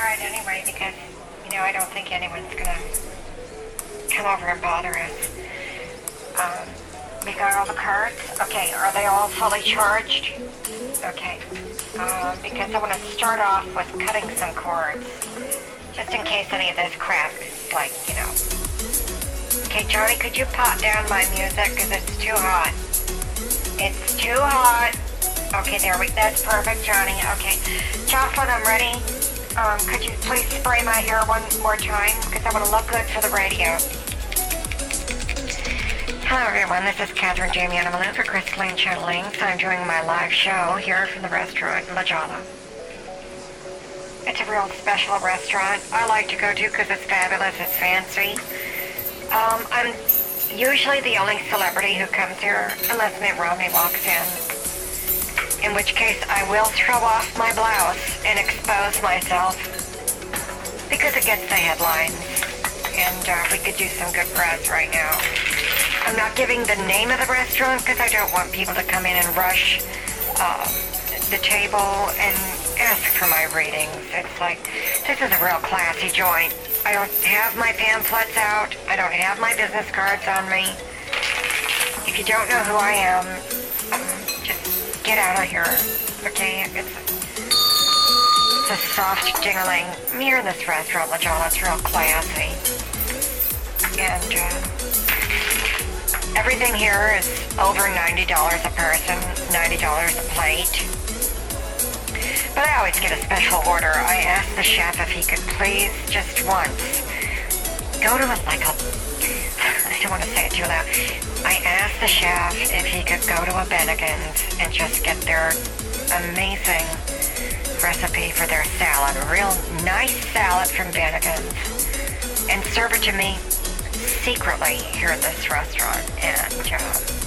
try it anyway because, you know, I don't think anyone's gonna come over and bother us. Um, we got all the cards. Okay, are they all fully charged? Okay. Um, because I want to start off with cutting some cords. Just in case any of this crap like, you know. Okay, Johnny, could you pot down my music? Because it's too hot. It's too hot. Okay, there we That's perfect, Johnny. Okay. Jocelyn, I'm ready. Um, could you please spray my hair one more time? Because I want to look good for the radio. Hello everyone, this is Catherine Jamie Animaloo for Crystalline. So I'm doing my live show here from the restaurant La Jolla. It's a real special restaurant I like to go to because it's fabulous, it's fancy. Um, I'm usually the only celebrity who comes here unless Mitt Romney walks in. In which case I will throw off my blouse and expose myself because it gets the headlines. And uh, we could do some good press right now. I'm not giving the name of the restaurant because I don't want people to come in and rush uh, the table and ask for my ratings. It's like, this is a real classy joint. I don't have my pamphlets out. I don't have my business cards on me. If you don't know who I am, get out of here. Okay? It's, it's a soft jingling. In this restaurant, Jolla, it's real classy. And, uh, Everything here is over $90 a person, $90 a plate. But I always get a special order. I ask the chef if he could please, just once, go to a, like a, I don't want to say it too loud. I asked the chef if he could go to a Bennigan's and just get their amazing recipe for their salad. A real nice salad from Bennigan's. And serve it to me secretly here at this restaurant, and um,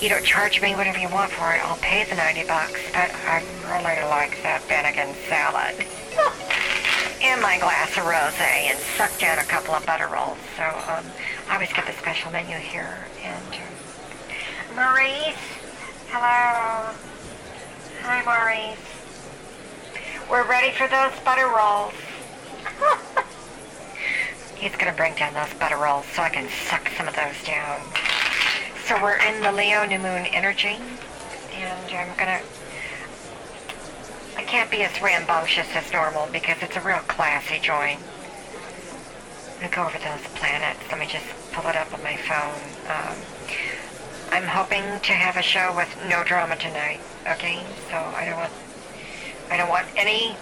you don't charge me whatever you want for it. I'll pay the 90 bucks, but I really like that Bennigan salad. and my glass of rosé and suck down a couple of butter rolls. So um, I always get the special menu here. And Maurice, hello. Hi, Maurice. We're ready for those butter rolls. He's to bring down those butter rolls so I can suck some of those down. So we're in the Leo New Moon energy, and I'm to... I can't be as rambunctious as normal because it's a real classy joint. Let me go over those planets. Let me just pull it up on my phone. Um, I'm hoping to have a show with no drama tonight, okay? So I don't want... I don't want any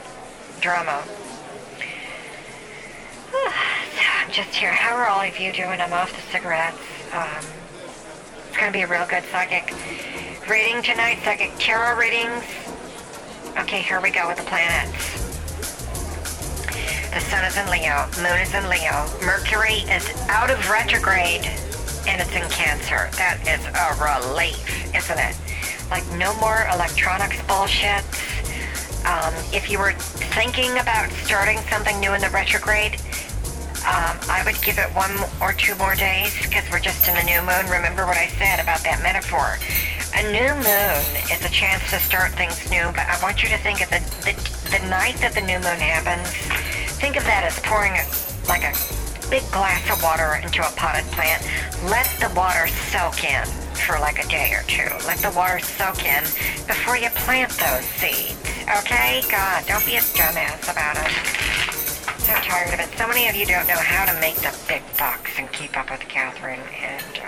drama. so I'm just here. How are all of you doing? I'm off the cigarettes. Um, it's to be a real good psychic reading tonight. Psychic tarot readings. Okay, here we go with the planets. The sun is in Leo. Moon is in Leo. Mercury is out of retrograde and it's in Cancer. That is a relief, isn't it? Like no more electronics bullshit. Um, if you were thinking about starting something new in the retrograde, um, I would give it one or two more days because we're just in the new moon. Remember what I said about that metaphor. A new moon is a chance to start things new, but I want you to think of the, the, the night that the new moon happens. Think of that as pouring a, like a big glass of water into a potted plant. Let the water soak in for like a day or two. Let the water soak in before you plant those seeds. Okay? God, don't be a dumbass about it so tired of it. So many of you don't know how to make the big bucks and keep up with Catherine. And uh,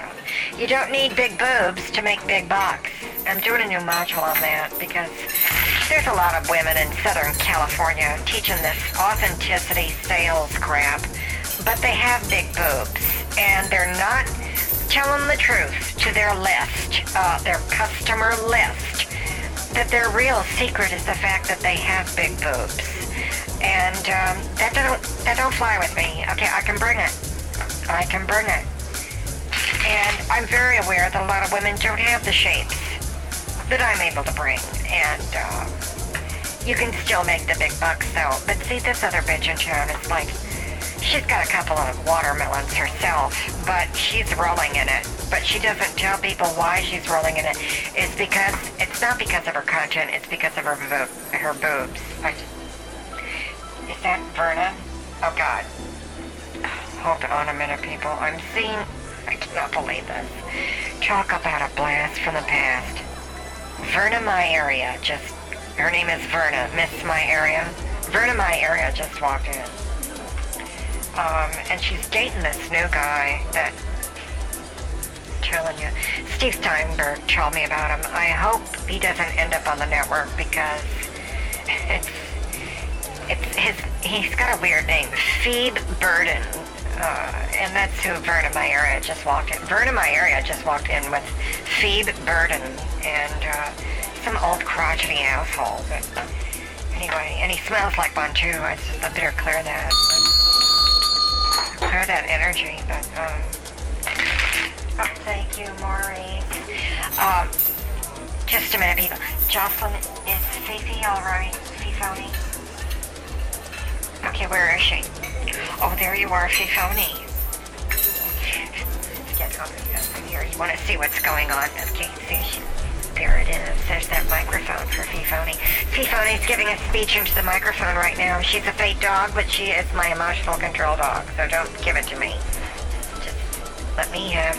you don't need big boobs to make big bucks. I'm doing a new module on that because there's a lot of women in Southern California teaching this authenticity sales crap, but they have big boobs and they're not telling the truth to their list, uh, their customer list, that their real secret is the fact that they have big boobs and um, that don't that don't fly with me. Okay, I can bring it. I can bring it. And I'm very aware that a lot of women don't have the shapes that I'm able to bring, and uh, you can still make the big bucks though. But see, this other bitch in town is like, she's got a couple of watermelons herself, but she's rolling in it. But she doesn't tell people why she's rolling in it. It's because it's not because of her content. It's because of her her boobs. I, that Verna? Oh God. Hold on a minute, people. I'm seeing... I cannot believe this. Talk about a blast from the past. Verna My Area just... Her name is Verna. Miss My Area. Verna My Area just walked in. Um, and she's dating this new guy that... Telling you. Steve Steinberg told me about him. I hope he doesn't end up on the network because it's... It's his... He's got a weird name. Phoebe Burden uh, and that's who Verna My just walked in. Verna My just walked in with Phoebe Burden and uh, some old crotchety asshole. But anyway, and he smells like one too. I just I better clear that. Clear that energy. But um, oh, thank you, Maureen. Um, just a minute, people. Jocelyn, is Fifi all right? Fifoni? Okay, where is she? Oh, there you are, Fifoni. Get here. You want to see what's going on? Okay, see, there it is. There's that microphone for Fifoni. Fifoni's giving a speech into the microphone right now. She's a fake dog, but she is my emotional control dog, so don't give it to me. Just let me have,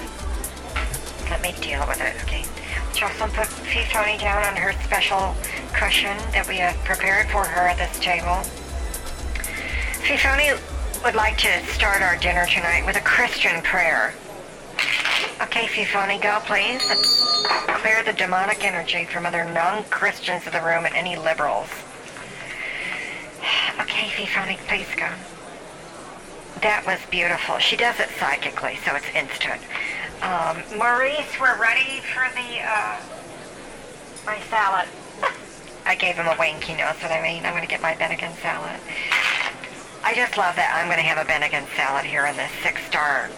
let me deal with it, okay? Jocelyn put Fifoni down on her special cushion that we have prepared for her at this table. Fifoni would like to start our dinner tonight with a Christian prayer. Okay, Fifoni, go please. Clear the demonic energy from other non-Christians in the room and any liberals. Okay, Fifoni, please go. That was beautiful. She does it psychically, so it's instant. Um, Maurice, we're ready for the, uh, my salad. I gave him a wink, he knows what I mean. I'm going to get my Bennigan salad. I just love that I'm going to have a Bennigan salad here in this six-star,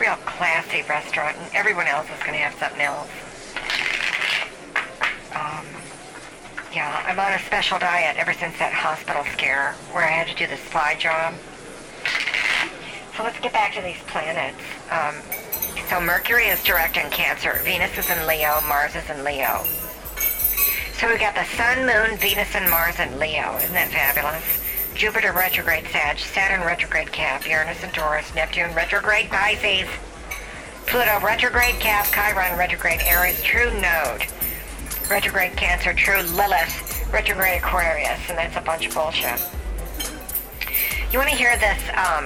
real classy restaurant, and everyone else is going to have something else. Um, yeah, I'm on a special diet ever since that hospital scare where I had to do the spy job. So let's get back to these planets. Um, so Mercury is direct in Cancer, Venus is in Leo, Mars is in Leo. So we got the Sun, Moon, Venus, and Mars in Leo. Isn't that fabulous? Jupiter retrograde Sag, Saturn retrograde Cap, Uranus and Taurus, Neptune retrograde Pisces, Pluto retrograde Cap, Chiron retrograde Aries, true node, retrograde Cancer, true Lilith, retrograde Aquarius, and that's a bunch of bullshit. You want to hear this, um,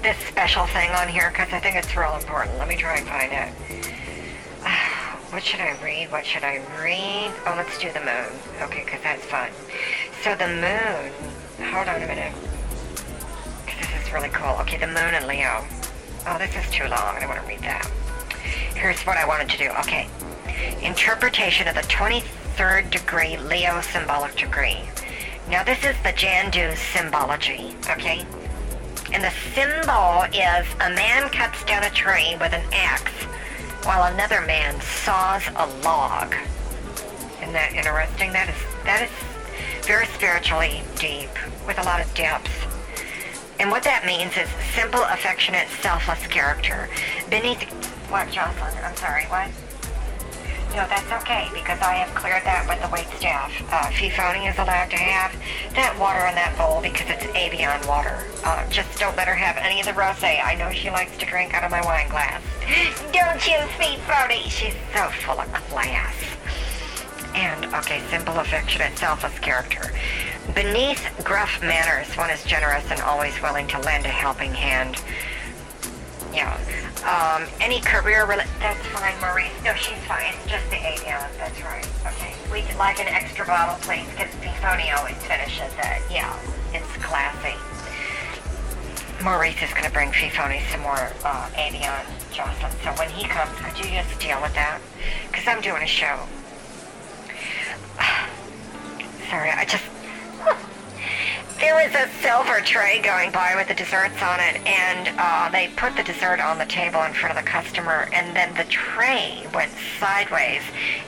this special thing on here? Because I think it's real important. Let me try and find it. What should I read? What should I read? Oh, let's do the moon. Okay, because that's fun. So the moon Hold on a minute. This is really cool. Okay, the moon and Leo. Oh, this is too long. I don't want to read that. Here's what I wanted to do. Okay. Interpretation of the 23rd degree Leo symbolic degree. Now, this is the Jandu symbology, okay? And the symbol is a man cuts down a tree with an axe while another man saws a log. Isn't that interesting? That is that is very spiritually deep, with a lot of depth. And what that means is simple, affectionate, selfless character. Beneath, what, Jocelyn? I'm sorry, what? No, that's okay, because I have cleared that with the wait staff. Uh, Fifoni is allowed to have that water in that bowl because it's Evian water. Uh, just don't let her have any of the rosé. I know she likes to drink out of my wine glass. Don't you, Fifoni? She's so full of class and, okay, simple, affectionate, selfless character. Beneath gruff manners, one is generous and always willing to lend a helping hand. Yeah. Um, any career rela- That's fine, Maurice. No, she's fine. Just the eight That's right. Okay. We'd like an extra bottle, please, because Fifoni always finishes it. Yeah. It's classy. Maurice is going to bring Fifoni some more uh, Evian, Jocelyn. So when he comes, could you just deal with that? Because I'm doing a show. Sorry, I just... There was a silver tray going by with the desserts on it, and uh, they put the dessert on the table in front of the customer, and then the tray went sideways,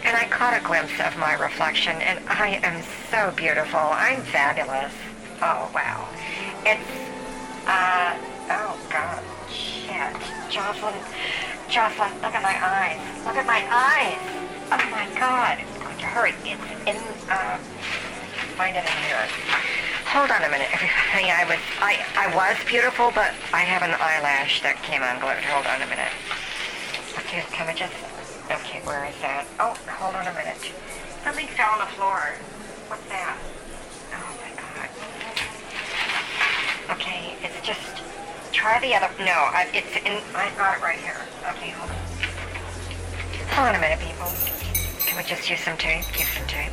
and I caught a glimpse of my reflection, and I am so beautiful. I'm fabulous. Oh, wow. It's, uh, oh, God, shit. Jocelyn, Jocelyn, look at my eyes. Look at my eyes. Oh, my God hurry. It's in, uh, find it in here. Hold on a minute, everybody. I was I I was beautiful, but I have an eyelash that came unglued. Hold on a minute. Okay, can we just? Okay, where is that? Oh, hold on a minute. Something fell on the floor. What's that? Oh my god. Okay, it's just. Try the other. No, I, it's in. I got it right here. Okay, hold on. Hold on a minute, people. Can we just use some tape? Use some tape.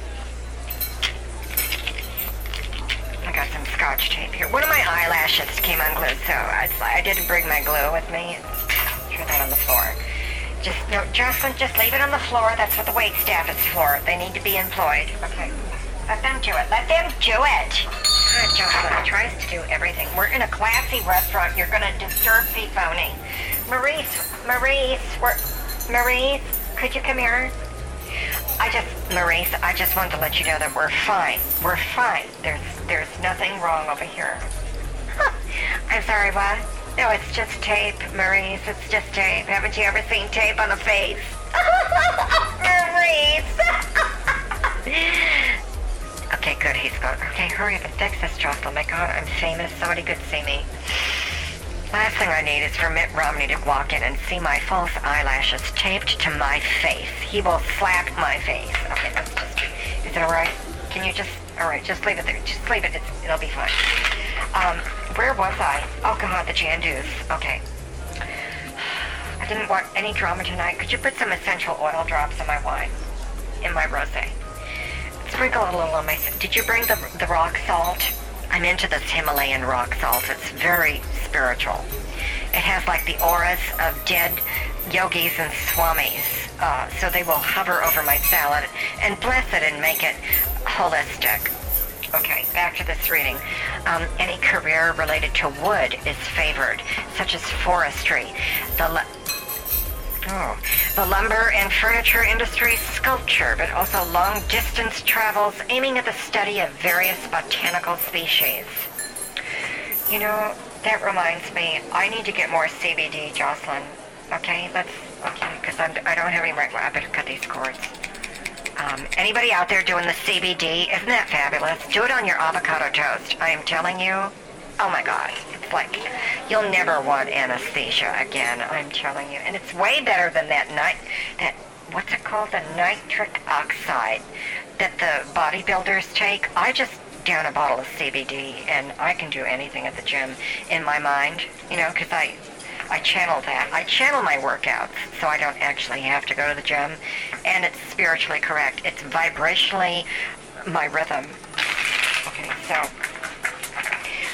I got some scotch tape here. One of my eyelashes came unglued, so I, I didn't bring my glue with me. Threw that on the floor. Just, no, Jocelyn, just leave it on the floor. That's what the wait staff is for. They need to be employed. Okay. Let them do it. Let them do it. God, Jocelyn tries to do everything. We're in a classy restaurant. You're going to disturb the phony. Maurice, Maurice, we're, Maurice, could you come here? I just, Maurice, I just wanted to let you know that we're fine. We're fine. There's, there's nothing wrong over here. Huh. I'm sorry, what? No, it's just tape, Maurice. It's just tape. Haven't you ever seen tape on a face? Maurice! okay, good. He's gone. Okay, hurry up and fix this, Jocelyn. Oh my God, I'm famous. Somebody could see me. Last thing I need is for Mitt Romney to walk in and see my false eyelashes taped to my face. He will slap my face. Okay, that's just. Is it alright? Can you just. Alright, just leave it there. Just leave it. It's, it'll be fine. Um, where was I? Oh, the Jandu's. Okay. I didn't want any drama tonight. Could you put some essential oil drops in my wine? In my rosé? Sprinkle a little on my. Did you bring the, the rock salt? I'm into this Himalayan rock salt. It's very spiritual. It has like the auras of dead yogis and swamis. Uh, so they will hover over my salad and bless it and make it holistic. Okay, back to this reading. Um, any career related to wood is favored, such as forestry. The Oh, the lumber and furniture industry, sculpture, but also long distance travels aiming at the study of various botanical species. You know, that reminds me, I need to get more CBD, Jocelyn. Okay, let's, okay, because I don't have any right, I better cut these cords. Um, anybody out there doing the CBD, isn't that fabulous? Do it on your avocado toast. I am telling you, oh my God like you'll never want anesthesia again. I'm telling you, and it's way better than that night that what's it called the nitric oxide that the bodybuilders take. I just down a bottle of CBD and I can do anything at the gym in my mind, you know, because I I channel that. I channel my workouts so I don't actually have to go to the gym. And it's spiritually correct. It's vibrationally my rhythm. Okay, so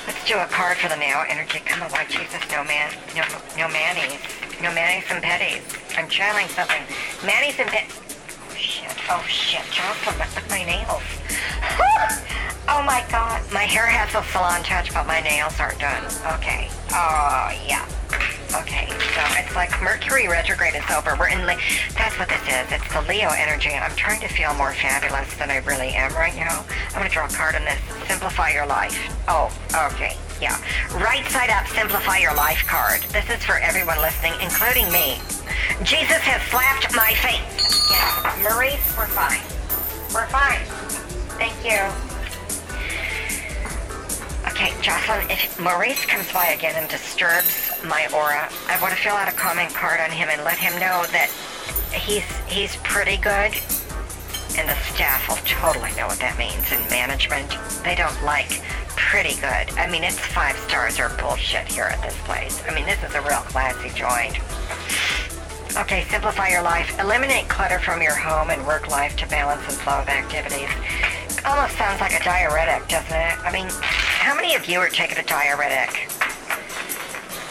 Let's do a card for the now. Energy, come on, White Jesus, no man, no, no manis, no manis and petties. I'm channeling something. Manis and petties. Oh shit, oh shit, Jocelyn, look at my nails. oh my god, my hair has a salon touch, but my nails aren't done. Okay, oh yeah. Okay, so it's like Mercury retrograde is over. We're in, Le- that's what this is. It's the Leo energy. I'm trying to feel more fabulous than I really am right now. I'm to draw a card on this. Simplify your life. Oh, okay, yeah. Right side up, simplify your life card. This is for everyone listening, including me. Jesus has slapped my face. Yeah, Maurice, we're fine. We're fine. Thank you. Okay, Jocelyn, if Maurice comes by again and disturbs my aura, I want to fill out a comment card on him and let him know that he's he's pretty good. And the staff will totally know what that means in management. They don't like pretty good. I mean, it's five stars or bullshit here at this place. I mean, this is a real classy joint. Okay, simplify your life. Eliminate clutter from your home and work life to balance and flow of activities. Almost sounds like a diuretic, doesn't it? I mean, how many of you are taking a diuretic?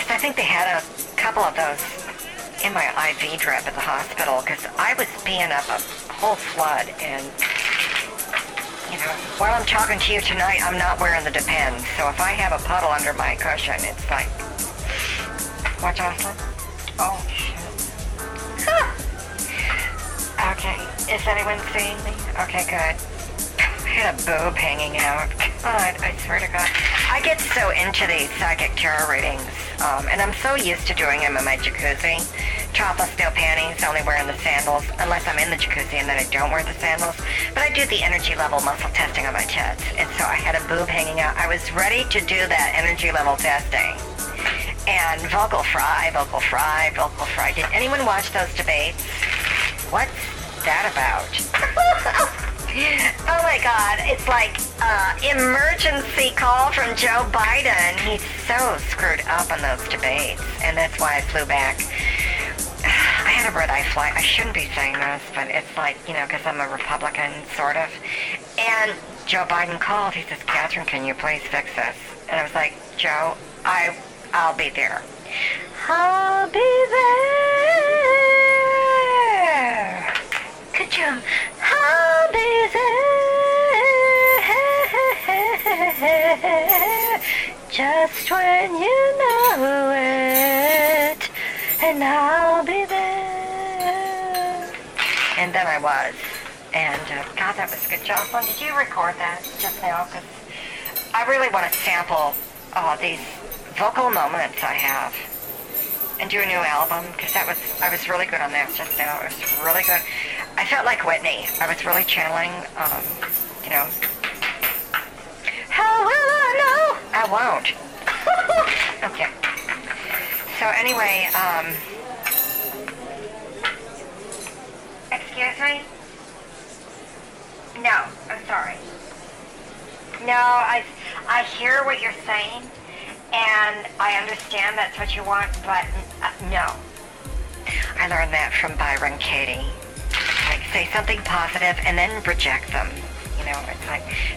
I think they had a couple of those in my IV drip at the hospital because I was peeing up a whole flood and you know, while I'm talking to you tonight, I'm not wearing the Depends. So if I have a puddle under my cushion, it's like, watch Jocelyn? Oh, is anyone seeing me? Okay, good I had a boob hanging out. God, I swear to God. I get so into these psychic tarot readings, um, and I'm so used to doing them in my jacuzzi topless, no panties, only wearing the sandals, unless I'm in the jacuzzi and then I don't wear the sandals. But I do the energy level muscle testing on my tits. And so I had a boob hanging out. I was ready to do that energy level testing. And vocal fry, vocal fry, vocal fry. Did anyone watch those debates? What's that about? oh my God, it's like uh, emergency call from Joe Biden. He's so screwed up on those debates, and that's why I flew back. I had a red eye flight. I shouldn't be saying this, but it's like, you know, because I'm a Republican, sort of. And Joe Biden called. He says, Catherine, can you please fix this? And I was like, Joe, I, I'll be there. I'll be Just when you know it. And I'll be there. And then I was. And uh, God, that was good. Jocelyn, did you record that just now? Because I really want to sample uh, these vocal moments I have and do a new album because that was I was really good on that just now. It was really good. I felt like Whitney. I was really channeling, um, you know. I won't. okay. So anyway, um, excuse me. No, I'm sorry. No, I, I hear what you're saying, and I understand that's what you want, but uh, no. I learned that from Byron Katie. Like, say something positive and then reject them.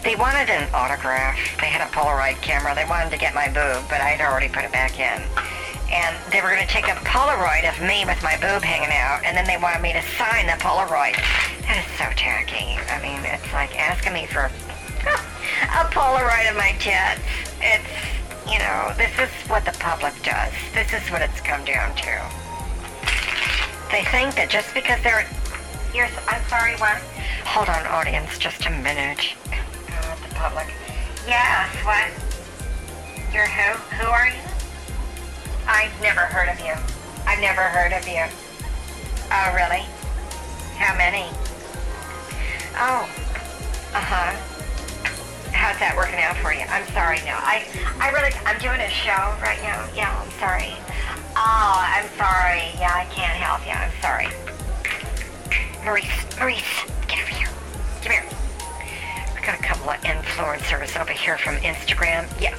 They wanted an autograph. They had a Polaroid camera. They wanted to get my boob, but I'd already put it back in. And they were going to take a Polaroid of me with my boob hanging out, and then they wanted me to sign the Polaroid. That is so tacky. I mean, it's like asking me for a Polaroid of my tits. It's, you know, this is what the public does. This is what it's come down to. They think that just because they're... You're, I'm sorry, what? Hold on, audience, just a minute. Public. Yes, what? You're who? Who are you? I've never heard of you. I've never heard of you. Oh, really? How many? Oh, uh-huh. How's that working out for you? I'm sorry, no. I, I really, I'm doing a show right now. Yeah, I'm sorry. Oh, I'm sorry. Yeah, I can't help you. I'm sorry. Maurice, Maurice, get over here. Come here. Got a couple of influencers over here from Instagram. Yeah,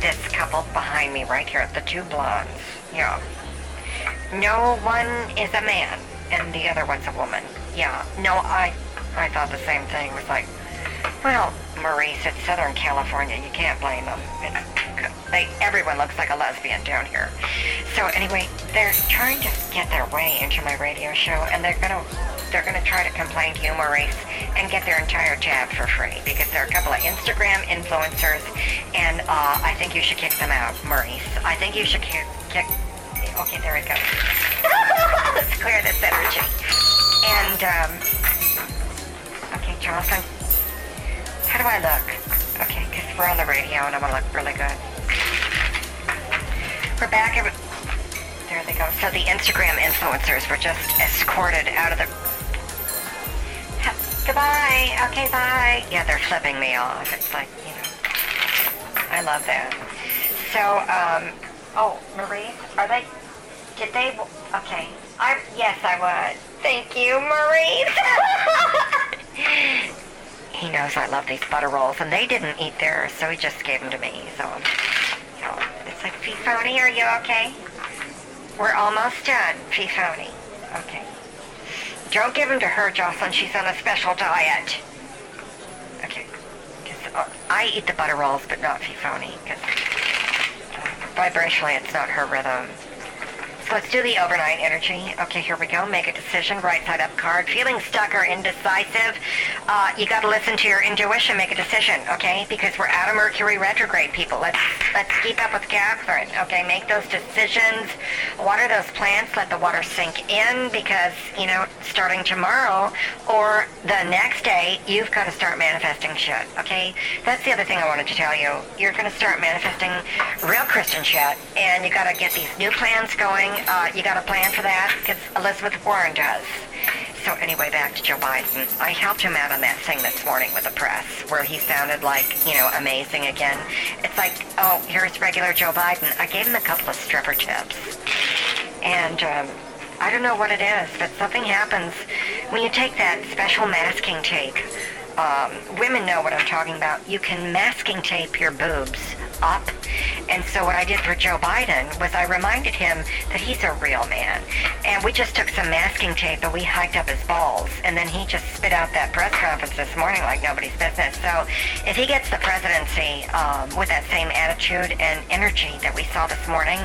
this couple behind me right here, the two blondes. Yeah. No one is a man, and the other one's a woman. Yeah. No, I, I thought the same thing. It was like, well, Maurice, it's Southern California. You can't blame them. They, everyone looks like a lesbian down here. So anyway, they're trying to get their way into my radio show, and they're gonna they're gonna try to complain to you, Maurice, and get their entire tab for free because they're a couple of Instagram influencers, and uh, I think you should kick them out, Maurice. I think you should kick. kick okay, there it goes. Let's clear this energy. And um, okay, Jonathan, how do I look? Okay, because we're on the radio and I want to look really good. We're back. There they go. So the Instagram influencers were just escorted out of the. Goodbye. Okay, bye. Yeah, they're flipping me off. It's like, you know, I love that. So, um, oh, Marie, are they? Did they? Okay. I yes, I would. Thank you, Marie. he knows I love these butter rolls, and they didn't eat theirs, so he just gave them to me. So, you know, it's like, Fifoni, are you okay? We're almost done, Fifoni. Okay. Don't give them to her, Jocelyn. She's on a special diet. Okay. uh, I eat the butter rolls, but not Fifoni, because vibrationally it's not her rhythm. Let's do the overnight energy. Okay, here we go. Make a decision. Right side up card. Feeling stuck or indecisive. Uh, you got to listen to your intuition. Make a decision, okay? Because we're out of Mercury retrograde, people. Let's Let's keep up with Catherine. Okay, make those decisions. Water those plants. Let the water sink in because, you know, starting tomorrow or the next day, you've got to start manifesting shit. Okay? That's the other thing I wanted to tell you. You're going to start manifesting real Christian shit and you got to get these new plans going. Uh, you got a plan for that because Elizabeth Warren does. So anyway, back to Joe Biden. I helped him out on that thing this morning with the press where he sounded like, you know, amazing again. It's like, oh, here's regular Joe Biden. I gave him a couple of stripper tips. And um, I don't know what it is, but something happens when you take that special masking tape. Um, women know what I'm talking about. You can masking tape your boobs up. And so what I did for Joe Biden was I reminded him that he's a real man. And we just took some masking tape and we hiked up his balls. And then he just spit out that press conference this morning like nobody's business. So if he gets the presidency um, with that same attitude and energy that we saw this morning,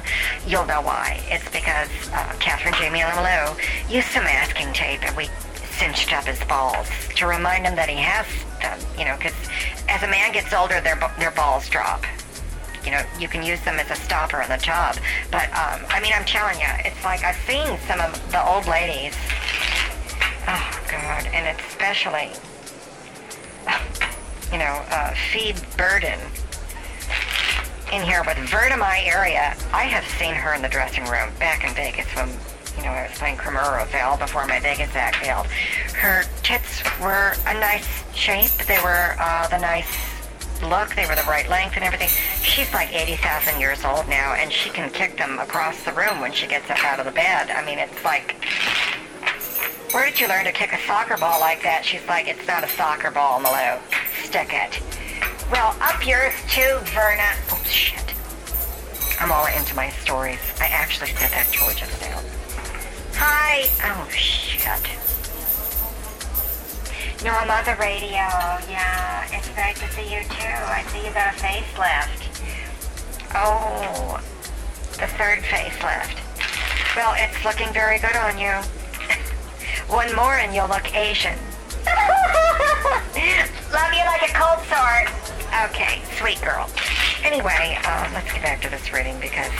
you'll know why. It's because uh, Catherine Jamie Lamalou used some masking tape and we cinched up his balls to remind him that he has them, you know, because as a man gets older, their, their balls drop you know, you can use them as a stopper in the tub. But, um, I mean, I'm telling you, it's like I've seen some of the old ladies. Oh, God. And especially, you know, uh, feed burden in here with Verna, my area. I have seen her in the dressing room back in Vegas when, you know, I was playing Cremora Veil before my Vegas act failed. Her tits were a nice shape. They were uh, the nice look. They were the right length and everything. She's like 80,000 years old now, and she can kick them across the room when she gets up out of the bed. I mean, it's like, where did you learn to kick a soccer ball like that? She's like, it's not a soccer ball, Malou. Stick it. Well, up yours too, Verna. Oh, shit. I'm all into my stories. I actually said that just now. Hi. Oh, shit. No, I'm on the radio. Yeah, it's nice to see you too. I see you got a facelift. Oh, the third facelift. Well, it's looking very good on you. One more and you'll look Asian. Love you like a cold sore. Okay, sweet girl. Anyway, um, let's get back to this reading because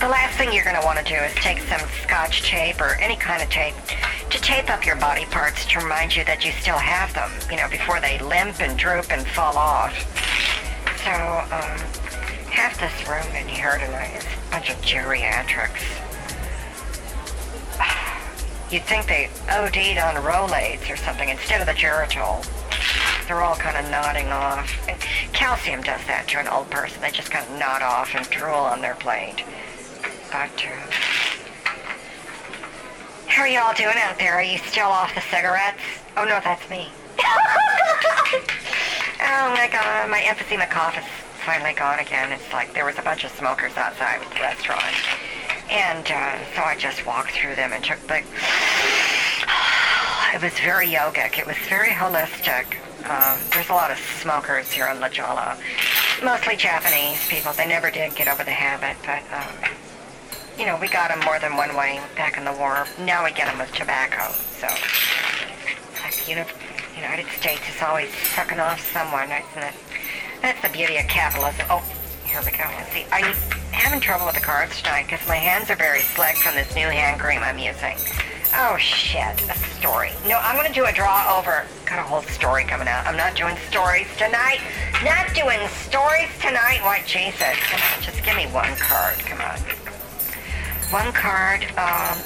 the last thing you're going to want to do is take some scotch tape or any kind of tape to tape up your body parts to remind you that you still have them, you know, before they limp and droop and fall off. So, um, half this room in here tonight is a bunch of geriatrics. You'd think they OD'd on Rolaids or something instead of the Geritol. They're all kind of nodding off. And calcium does that to an old person. They just kind of nod off and drool on their plate. Uh, how are you all doing out there? Are you still off the cigarettes? Oh no, that's me. oh my god, my emphysema cough is finally gone again. It's like there was a bunch of smokers outside the restaurant. And uh, so I just walked through them and took the... It was very yogic. It was very holistic. Um, there's a lot of smokers here in La Jolla. Mostly Japanese people. They never did get over the habit, but... Um, you know, we got them more than one way back in the war. Now we get them with tobacco. So, like, you know, United States is always sucking off someone, isn't it? That's the beauty of capitalism. Oh, here we go. Let's see. You having trouble with the cards tonight? Because my hands are very slick from this new hand cream I'm using. Oh, shit. A story. No, I'm going to do a draw over. Got a whole story coming out. I'm not doing stories tonight. Not doing stories tonight. Why, Jesus. Come on, just give me one card. Come on one card, um,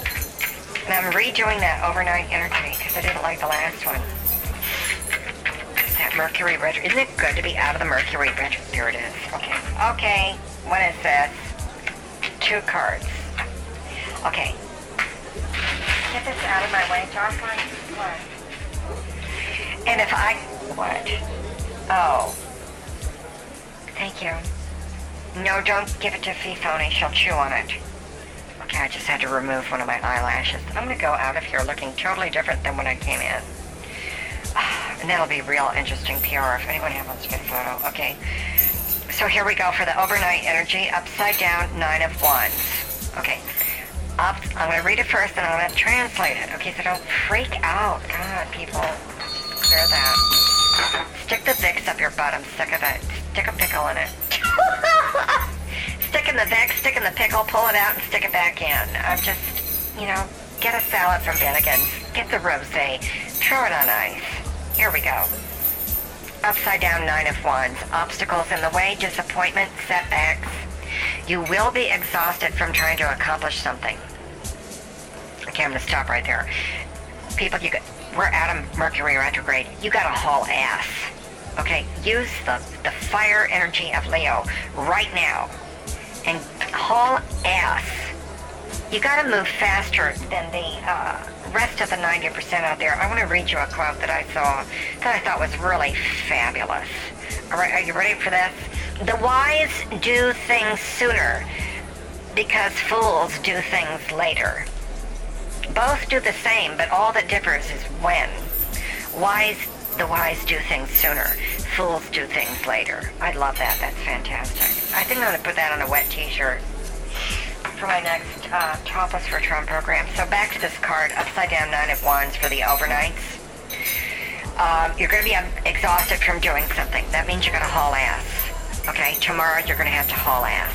and I'm redoing that overnight energy because I didn't like the last one. That Mercury retro. Isn't it good to be out of the Mercury retro? There it is. Okay. Okay. What is this? Two cards. Okay. Get this out of my way, Jocelyn. What? And if I... What? Oh. Thank you. No, don't give it to Fifoni. She'll chew on it. Okay, I just had to remove one of my eyelashes. I'm to go out of here looking totally different than when I came in. And that'll be real interesting PR if anyone wants to get a photo. Okay, so here we go for the overnight energy. Upside down, nine of wands. Okay, up, I'm to read it first and I'm to translate it. Okay, so don't freak out. God, people, clear that. Stick the Vicks up your butt. I'm sick of it. Stick a pickle in it. stick in the Vic, stick in the pickle, pull it out, and stick it back in. I'm just, you know, get a salad from Bennigan's, get the rosé, throw it on ice. Here we go. Upside down nine of wands, obstacles in the way, disappointment, setbacks. You will be exhausted from trying to accomplish something. Okay, I'm gonna stop right there. People, you got, we're out of Mercury retrograde. You gotta haul ass. Okay, use the, the fire energy of Leo right now and haul ass. You gotta move faster than the uh, rest of the 90% out there. I want to read you a quote that I saw that I thought was really fabulous. All right, are you ready for this? The wise do things sooner because fools do things later. Both do the same, but all that differs is when. Wise, the wise do things sooner. Fools do things later. I love that. That's fantastic. I think I'm going to put that on a wet t-shirt for my next uh, Topless for Trump program. So back to this card, Upside Down Nine of Wands for the overnights. Um, you're going to be exhausted from doing something. That means you're going to haul ass. Okay, tomorrow you're going to have to haul ass.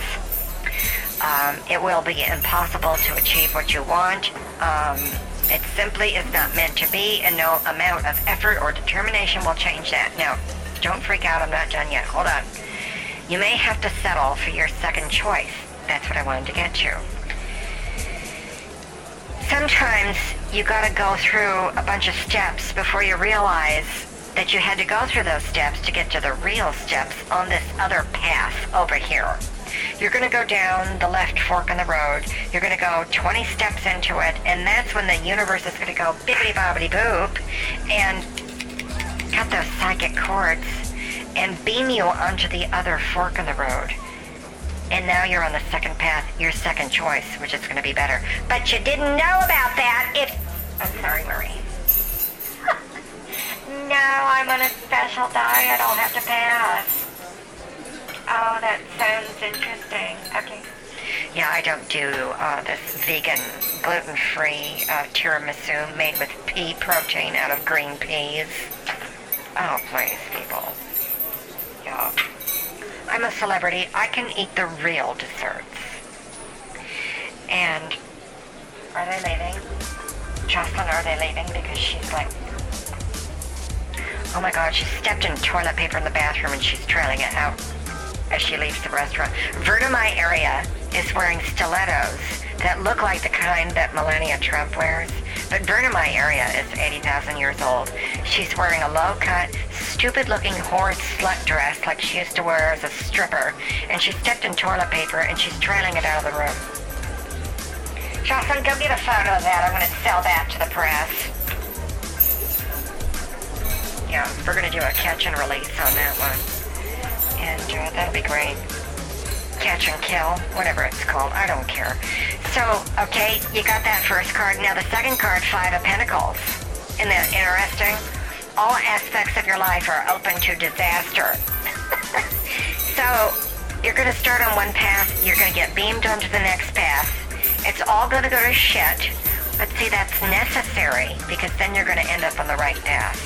Um, it will be impossible to achieve what you want. Um, it simply is not meant to be, and no amount of effort or determination will change that. Now, don't freak out, I'm not done yet. Hold on. You may have to settle for your second choice. That's what I wanted to get to. Sometimes you gotta go through a bunch of steps before you realize that you had to go through those steps to get to the real steps on this other path over here. You're going to go down the left fork in the road. You're going to go 20 steps into it, and that's when the universe is going to go bibbity bobbity boop and cut those psychic cords and beam you onto the other fork in the road. And now you're on the second path, your second choice, which is going to be better. But you didn't know about that if. I'm sorry, Marie. no, I'm on a special diet. I'll have to pass. Oh, that sounds interesting. Okay. Yeah, I don't do uh, this vegan, gluten-free uh, tiramisu made with pea protein out of green peas. Oh, please, people. Yeah. I'm a celebrity. I can eat the real desserts. And are they leaving? Jocelyn, are they leaving? Because she's like, oh my god, she stepped in toilet paper in the bathroom and she's trailing it out as she leaves the restaurant. Verna My Area is wearing stilettos that look like the kind that Melania Trump wears. But Verna My Area is 80,000 years old. She's wearing a low-cut, stupid-looking horse slut dress like she used to wear as a stripper. And she stepped in toilet paper and she's trailing it out of the room. Jocelyn, go get a photo of that. I'm going to sell that to the press. Yeah, we're going to do a catch and release on that one and uh, that'd be great. Catch and kill, whatever it's called, I don't care. So, okay, you got that first card. Now the second card, Five of Pentacles. Isn't that interesting? All aspects of your life are open to disaster. so, you're going to start on one path, you're going to get beamed onto the next path. It's all going to go to shit. But see, that's necessary because then you're going to end up on the right path.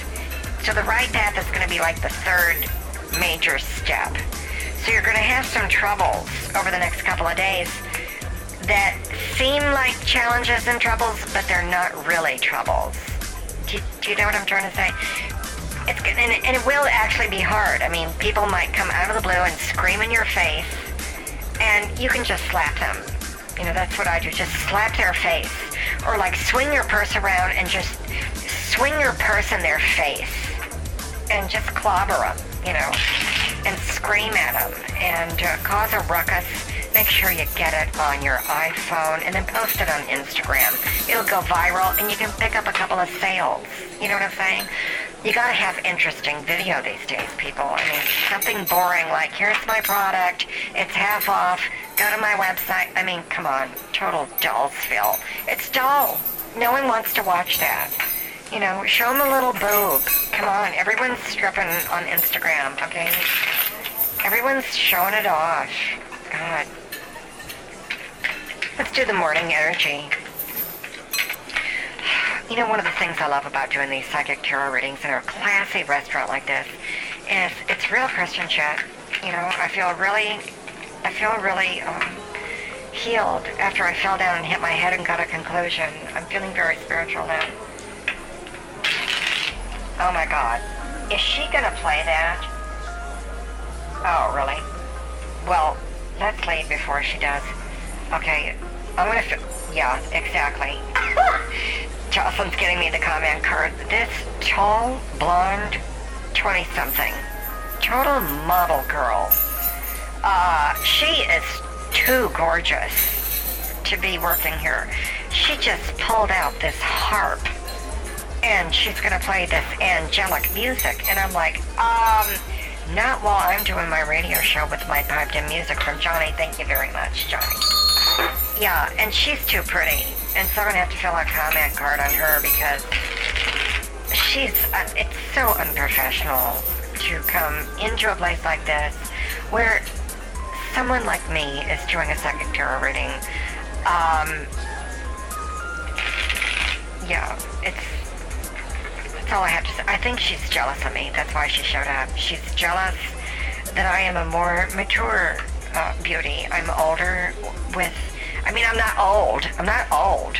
So the right path is going to be like the third major step. So you're going to have some troubles over the next couple of days that seem like challenges and troubles, but they're not really troubles. Do you, do you know what I'm trying to say? It's and, and it will actually be hard. I mean, people might come out of the blue and scream in your face, and you can just slap them. You know, that's what I do. Just slap their face, or like swing your purse around and just swing your purse in their face, and just clobber them you know, and scream at them and uh, cause a ruckus. Make sure you get it on your iPhone and then post it on Instagram. It'll go viral and you can pick up a couple of sales. You know what I'm saying? You gotta have interesting video these days, people. I mean, something boring like, here's my product, it's half off, go to my website. I mean, come on, total dullsville. It's dull. No one wants to watch that. You know, show them a little boob. Come on, everyone's stripping on Instagram, okay? Everyone's showing it off. God. Let's do the morning energy. You know, one of the things I love about doing these psychic tarot readings in a classy restaurant like this is it's real Christian shit. You know, I feel really, I feel really um, healed after I fell down and hit my head and got a conclusion. I'm feeling very spiritual now. Oh my God. Is she gonna play that? Oh, really? Well, let's leave before she does. Okay, I'm gonna, fi- yeah, exactly. Jocelyn's getting me the comment card. This tall, blonde, 20-something, total model girl. Uh, she is too gorgeous to be working here. She just pulled out this harp and she's gonna play this angelic music and I'm like, um, not while I'm doing my radio show with my piped in music from Johnny. Thank you very much, Johnny. Yeah, and she's too pretty. And so I'm gonna have to fill a comment card on her because she's, uh, it's so unprofessional to come into a place like this where someone like me is doing a psychic tarot reading. Um, yeah, it's, that's all I have to say. I think she's jealous of me. That's why she showed up. She's jealous that I am a more mature uh, beauty. I'm older with, I mean, I'm not old. I'm not old.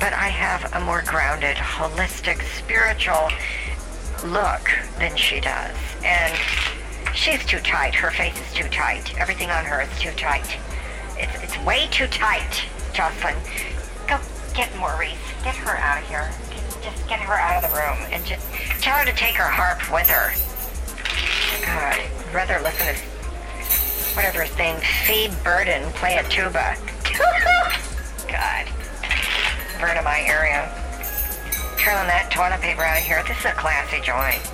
But I have a more grounded, holistic, spiritual look than she does. And she's too tight. Her face is too tight. Everything on her is too tight. It's, it's way too tight, Jocelyn. Go get Maurice. Get her out of here. Just get her out of the room and just tell her to take her harp with her. God, I'd rather listen to whatever his name, Fee Burden play a tuba. God. Burn in my area. Trailing that toilet paper out of here. This is a classy joint.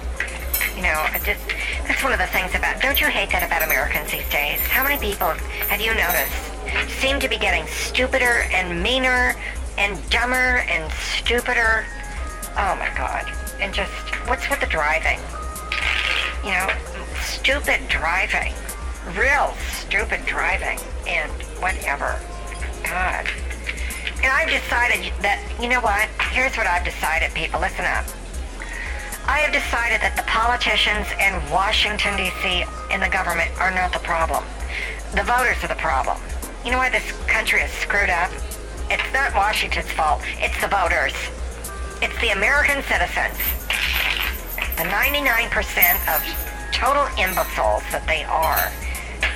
You know, I just that's one of the things about don't you hate that about Americans these days? How many people have you noticed seem to be getting stupider and meaner and dumber and stupider? Oh my god. And just what's with the driving? You know, stupid driving. Real stupid driving and whatever. God. And I've decided that, you know what? Here's what I've decided, people. Listen up. I have decided that the politicians in Washington, D.C. and the government are not the problem. The voters are the problem. You know why this country is screwed up? It's not Washington's fault. It's the voters. It's the American citizens. The 99% of total imbeciles that they are.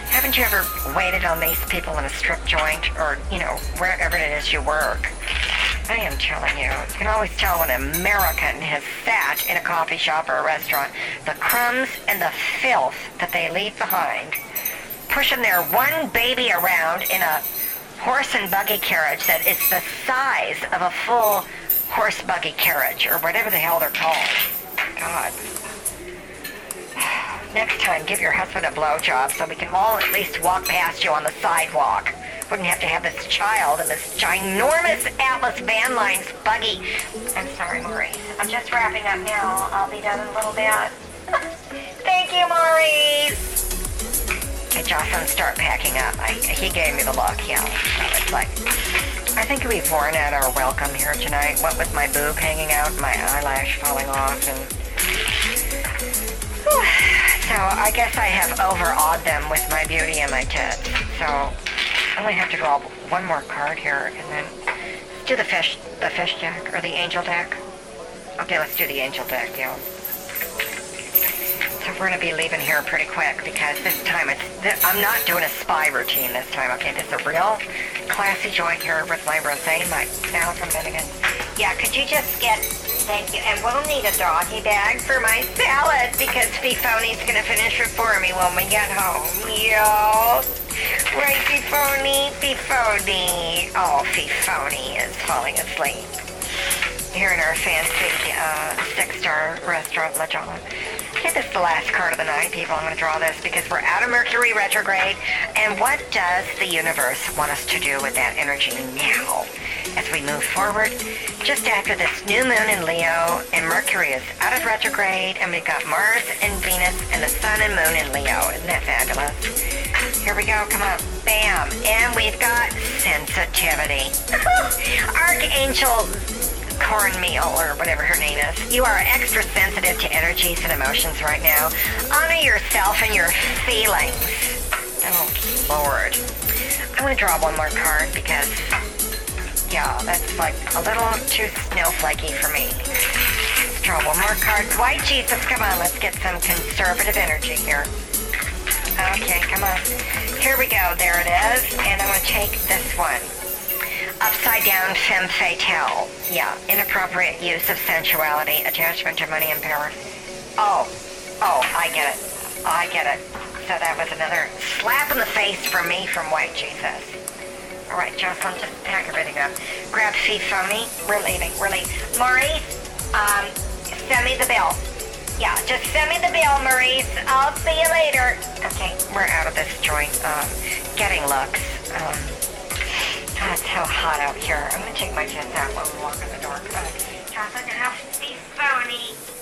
Haven't you ever waited on these people in a strip joint or, you know, wherever it is you work? I am telling you, you can always tell when an American has sat in a coffee shop or a restaurant, the crumbs and the filth that they leave behind, pushing their one baby around in a horse and buggy carriage that is the size of a full horse buggy carriage or whatever the hell they're called. God. Next time, give your husband a blowjob so we can all at least walk past you on the sidewalk. Wouldn't have to have this child in this ginormous Atlas Van Lines buggy. I'm sorry, Maurice. I'm just wrapping up now. I'll be done in a little bit. Thank you, Maurice. Hey, Jocelyn, start packing up. I, he gave me the look, yeah. So it's like, I think we've worn out our welcome here tonight. What with my boob hanging out, my eyelash falling off, and so I guess I have overawed them with my beauty and my tits. So I only have to draw one more card here, and then do the fish, the fish deck or the angel deck. Okay, let's do the angel deck, yeah. So we're gonna be leaving here pretty quick because this time it's th- I'm not doing a spy routine this time. Okay, this is a real classy joint here with my rosé, my now from Bennigan. Yeah, could you just get Thank you. And we'll need a doggy bag for my salad because Fifoni's to finish it for me when we get home. Yo. Right, Fifoni? Fifoni. Oh, Fifoni is falling asleep. Here in our fancy uh, six-star restaurant, La Jolla. Okay, this is the last card of the night, people. I'm going to draw this because we're out of Mercury retrograde. And what does the universe want us to do with that energy now? As we move forward, just after this new moon in Leo, and Mercury is out of retrograde, and we've got Mars and Venus and the Sun and Moon in Leo. Isn't that fabulous? Here we go. Come on. Bam. And we've got sensitivity. Archangel cornmeal or whatever her name is. You are extra sensitive to energies and emotions right now. Honor yourself and your feelings. Oh, Lord. I'm going to draw one more card because, yeah, that's like a little too snowflakey for me. Let's draw one more card. White Jesus, come on, let's get some conservative energy here. Okay, come on. Here we go. There it is. And I'm going to take this one. Upside down femme fatale. Yeah, inappropriate use of sensuality, attachment to money and power. Oh, oh, I get it. I get it. So that was another slap in the face for me from White Jesus. All right, Jocelyn, just pack everything up. Grab fee me. We're leaving. We're leaving. Maurice, um, send me the bill. Yeah, just send me the bill, Maurice. I'll see you later. Okay, we're out of this joint. Um, getting looks. Um, God, it's so hot out here. I'm gonna take my jets out while we walk in the door. Come on. Jocelyn, have to be phony.